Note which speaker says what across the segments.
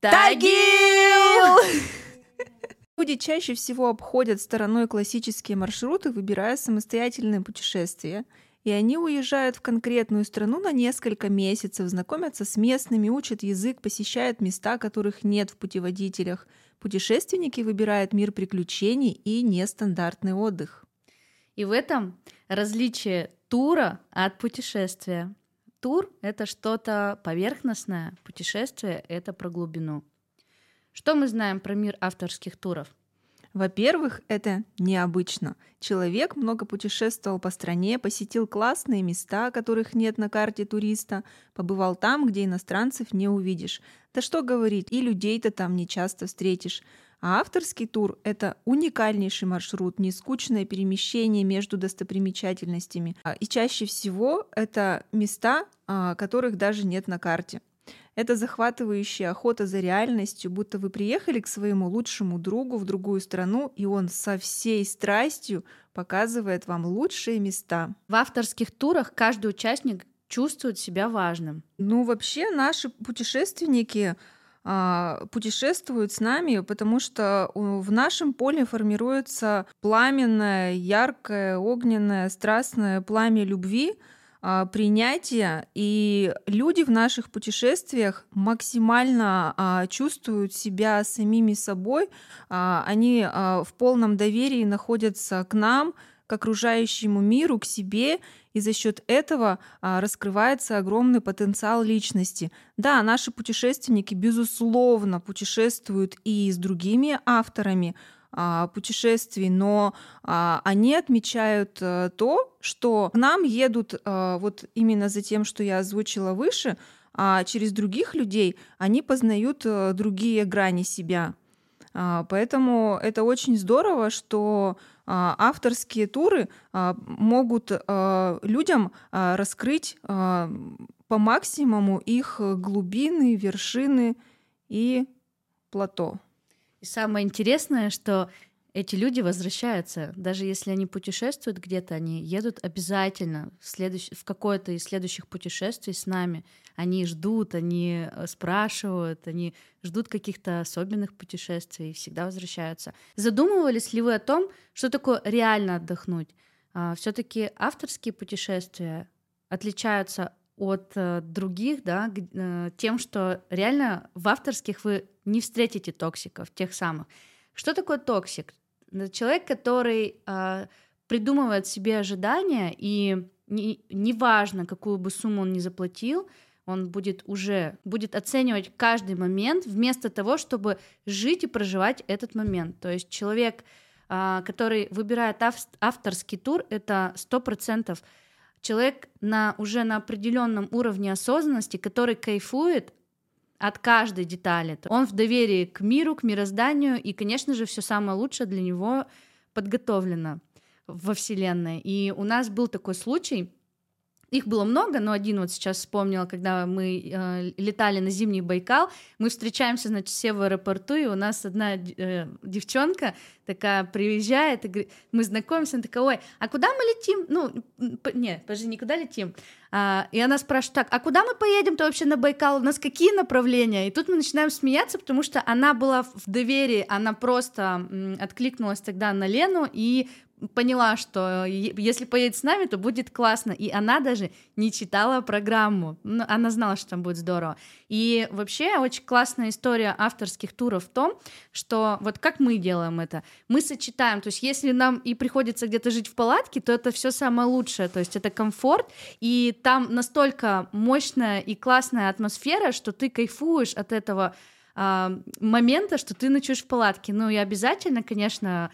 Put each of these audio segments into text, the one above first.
Speaker 1: Тагил!
Speaker 2: Люди чаще всего обходят стороной классические маршруты, выбирая самостоятельные путешествия. И они уезжают в конкретную страну на несколько месяцев, знакомятся с местными, учат язык, посещают места, которых нет в путеводителях. Путешественники выбирают мир приключений и нестандартный отдых.
Speaker 1: И в этом различие тура от путешествия. Тур — это что-то поверхностное, путешествие — это про глубину. Что мы знаем про мир авторских туров?
Speaker 2: Во-первых, это необычно. Человек много путешествовал по стране, посетил классные места, которых нет на карте туриста, побывал там, где иностранцев не увидишь. Да что говорить, и людей-то там не часто встретишь. А авторский тур — это уникальнейший маршрут, не скучное перемещение между достопримечательностями. А, и чаще всего это места, а, которых даже нет на карте. Это захватывающая охота за реальностью, будто вы приехали к своему лучшему другу в другую страну, и он со всей страстью показывает вам лучшие места.
Speaker 1: В авторских турах каждый участник чувствует себя важным.
Speaker 2: Ну, вообще наши путешественники путешествуют с нами, потому что в нашем поле формируется пламенное, яркое, огненное, страстное пламя любви, а, принятия, и люди в наших путешествиях максимально а, чувствуют себя самими собой, они в полном доверии находятся к нам, к окружающему миру, к себе, и за счет этого а, раскрывается огромный потенциал личности. Да, наши путешественники, безусловно, путешествуют и с другими авторами а, путешествий, но а, они отмечают а, то, что к нам едут а, вот именно за тем, что я озвучила выше, а через других людей они познают а, другие грани себя. А, поэтому это очень здорово, что а, авторские туры а, могут людям раскрыть по максимуму их глубины, вершины и плато.
Speaker 1: И самое интересное, что эти люди возвращаются. Даже если они путешествуют где-то, они едут обязательно в, следующ... в какое-то из следующих путешествий с нами. Они ждут, они э, спрашивают, они ждут каких-то особенных путешествий и всегда возвращаются. Задумывались ли вы о том, что такое реально отдохнуть? А, Все-таки авторские путешествия отличаются от э, других, да, э, тем, что реально в авторских вы не встретите токсиков, тех самых. Что такое токсик? Человек, который э, придумывает себе ожидания, и неважно, не какую бы сумму он ни заплатил, он будет уже будет оценивать каждый момент вместо того, чтобы жить и проживать этот момент. То есть человек, э, который выбирает авторский тур, это сто процентов человек на уже на определенном уровне осознанности, который кайфует от каждой детали. Он в доверии к миру, к мирозданию, и, конечно же, все самое лучшее для него подготовлено во Вселенной. И у нас был такой случай, их было много, но один вот сейчас вспомнила, когда мы э, летали на зимний Байкал, мы встречаемся, значит, все в аэропорту, и у нас одна э, девчонка такая приезжает, и говорит, мы знакомимся, она такая, ой, а куда мы летим? Ну, по, не, подожди, никуда летим. А, и она спрашивает, так, а куда мы поедем-то вообще на Байкал? У нас какие направления? И тут мы начинаем смеяться, потому что она была в доверии, она просто м, откликнулась тогда на Лену и поняла, что если поедет с нами, то будет классно. И она даже не читала программу. Но она знала, что там будет здорово. И вообще очень классная история авторских туров в том, что вот как мы делаем это. Мы сочетаем, то есть если нам и приходится где-то жить в палатке, то это все самое лучшее. То есть это комфорт, и там настолько мощная и классная атмосфера, что ты кайфуешь от этого а, момента, что ты ночуешь в палатке. Ну и обязательно, конечно,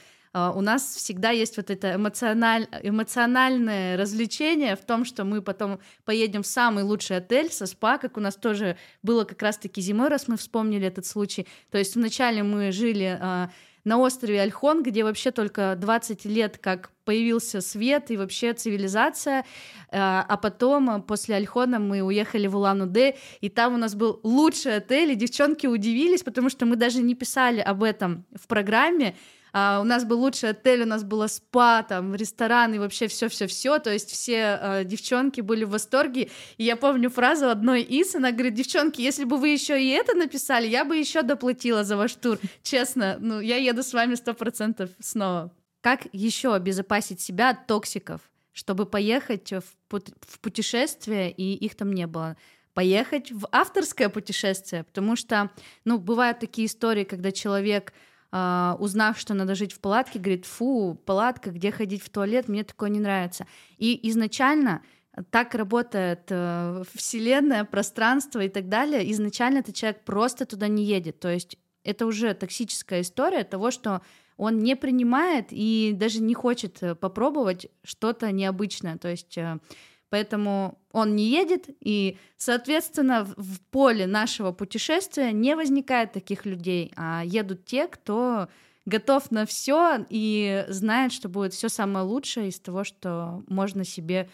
Speaker 1: у нас всегда есть вот это эмоциональ... эмоциональное развлечение в том, что мы потом поедем в самый лучший отель со спа, как у нас тоже было как раз-таки зимой, раз мы вспомнили этот случай. То есть вначале мы жили а, на острове Альхон, где вообще только 20 лет как появился свет и вообще цивилизация, а, а потом после Альхона мы уехали в Улан-Удэ, и там у нас был лучший отель, и девчонки удивились, потому что мы даже не писали об этом в программе, а, у нас был лучший отель, у нас было спа, там, ресторан и вообще все-все-все, то есть все а, девчонки были в восторге, и я помню фразу одной из, она говорит, девчонки, если бы вы еще и это написали, я бы еще доплатила за ваш тур, честно, ну, я еду с вами сто процентов снова. Как еще обезопасить себя от токсиков, чтобы поехать в путешествие, и их там не было? поехать в авторское путешествие, потому что, ну, бывают такие истории, когда человек, э, узнав, что надо жить в палатке, говорит, фу, палатка, где ходить в туалет, мне такое не нравится. И изначально так работает э, вселенная, пространство и так далее. Изначально этот человек просто туда не едет. То есть это уже токсическая история того, что он не принимает и даже не хочет э, попробовать что-то необычное. То есть э, Поэтому он не едет, и, соответственно, в поле нашего путешествия не возникает таких людей, а едут те, кто готов на все и знает, что будет все самое лучшее из того, что можно себе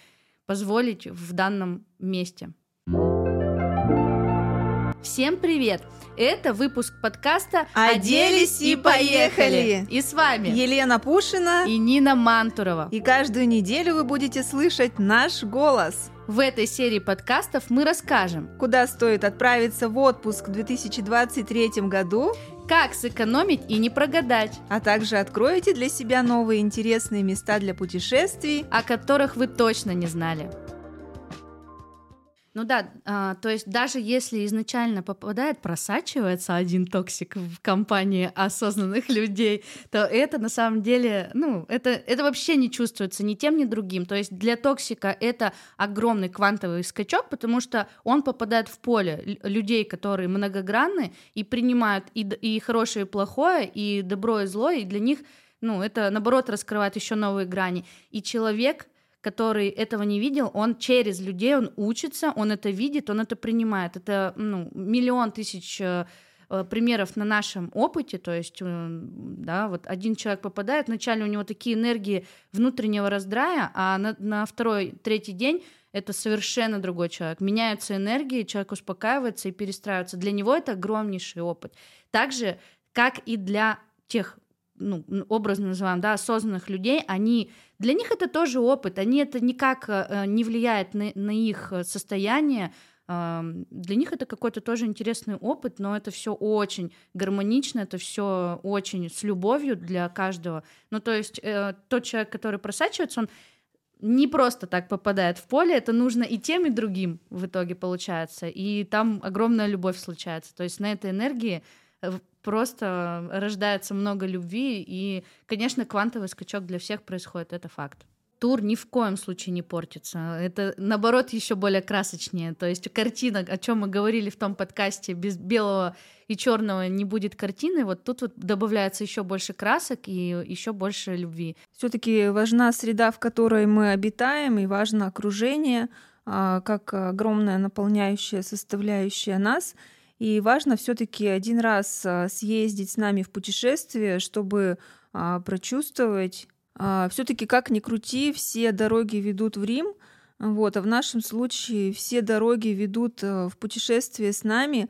Speaker 1: позволить в данном месте. Всем привет! Это выпуск подкаста
Speaker 2: «Оделись и поехали!»
Speaker 1: И с вами
Speaker 2: Елена Пушина
Speaker 1: и Нина Мантурова.
Speaker 2: И каждую неделю вы будете слышать наш голос.
Speaker 1: В этой серии подкастов мы расскажем,
Speaker 2: куда стоит отправиться в отпуск в 2023 году,
Speaker 1: как сэкономить и не прогадать,
Speaker 2: а также откроете для себя новые интересные места для путешествий,
Speaker 1: о которых вы точно не знали. Ну да, а, то есть даже если изначально попадает, просачивается один токсик в компании осознанных людей, то это на самом деле, ну, это, это вообще не чувствуется ни тем, ни другим. То есть для токсика это огромный квантовый скачок, потому что он попадает в поле людей, которые многогранны и принимают и, и хорошее, и плохое, и добро, и зло, и для них ну, это, наоборот, раскрывает еще новые грани. И человек который этого не видел, он через людей, он учится, он это видит, он это принимает. Это ну, миллион тысяч э, э, примеров на нашем опыте, то есть, э, да, вот один человек попадает, вначале у него такие энергии внутреннего раздрая, а на, на второй, третий день это совершенно другой человек. Меняются энергии, человек успокаивается и перестраивается. Для него это огромнейший опыт. Так же, как и для тех ну, образно называем, да, осознанных людей, они, для них это тоже опыт, они это никак э, не влияет на, на их состояние, для них это какой-то тоже интересный опыт, но это все очень гармонично, это все очень с любовью для каждого. Ну, то есть э, тот человек, который просачивается, он не просто так попадает в поле, это нужно и тем, и другим в итоге получается. И там огромная любовь случается. То есть на этой энергии э, просто рождается много любви, и, конечно, квантовый скачок для всех происходит, это факт. Тур ни в коем случае не портится. Это, наоборот, еще более красочнее. То есть картина, о чем мы говорили в том подкасте, без белого и черного не будет картины, вот тут вот добавляется еще больше красок и еще больше любви.
Speaker 2: Все-таки важна среда, в которой мы обитаем, и важно окружение, а, как огромная наполняющая составляющая нас — и важно все-таки один раз а, съездить с нами в путешествие, чтобы а, прочувствовать. А, все-таки как ни крути, все дороги ведут в Рим. Вот, а в нашем случае все дороги ведут в путешествие с нами,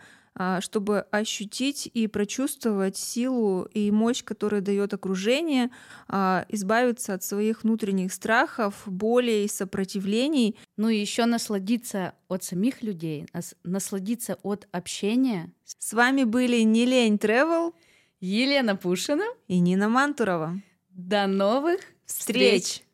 Speaker 2: чтобы ощутить и прочувствовать силу и мощь, которую дает окружение, а, избавиться от своих внутренних страхов, болей, сопротивлений.
Speaker 1: Ну и еще насладиться от самих людей, насладиться от общения.
Speaker 2: С вами были Не лень Travel,
Speaker 1: Елена Пушина
Speaker 2: и Нина Мантурова.
Speaker 1: До новых встреч! встреч!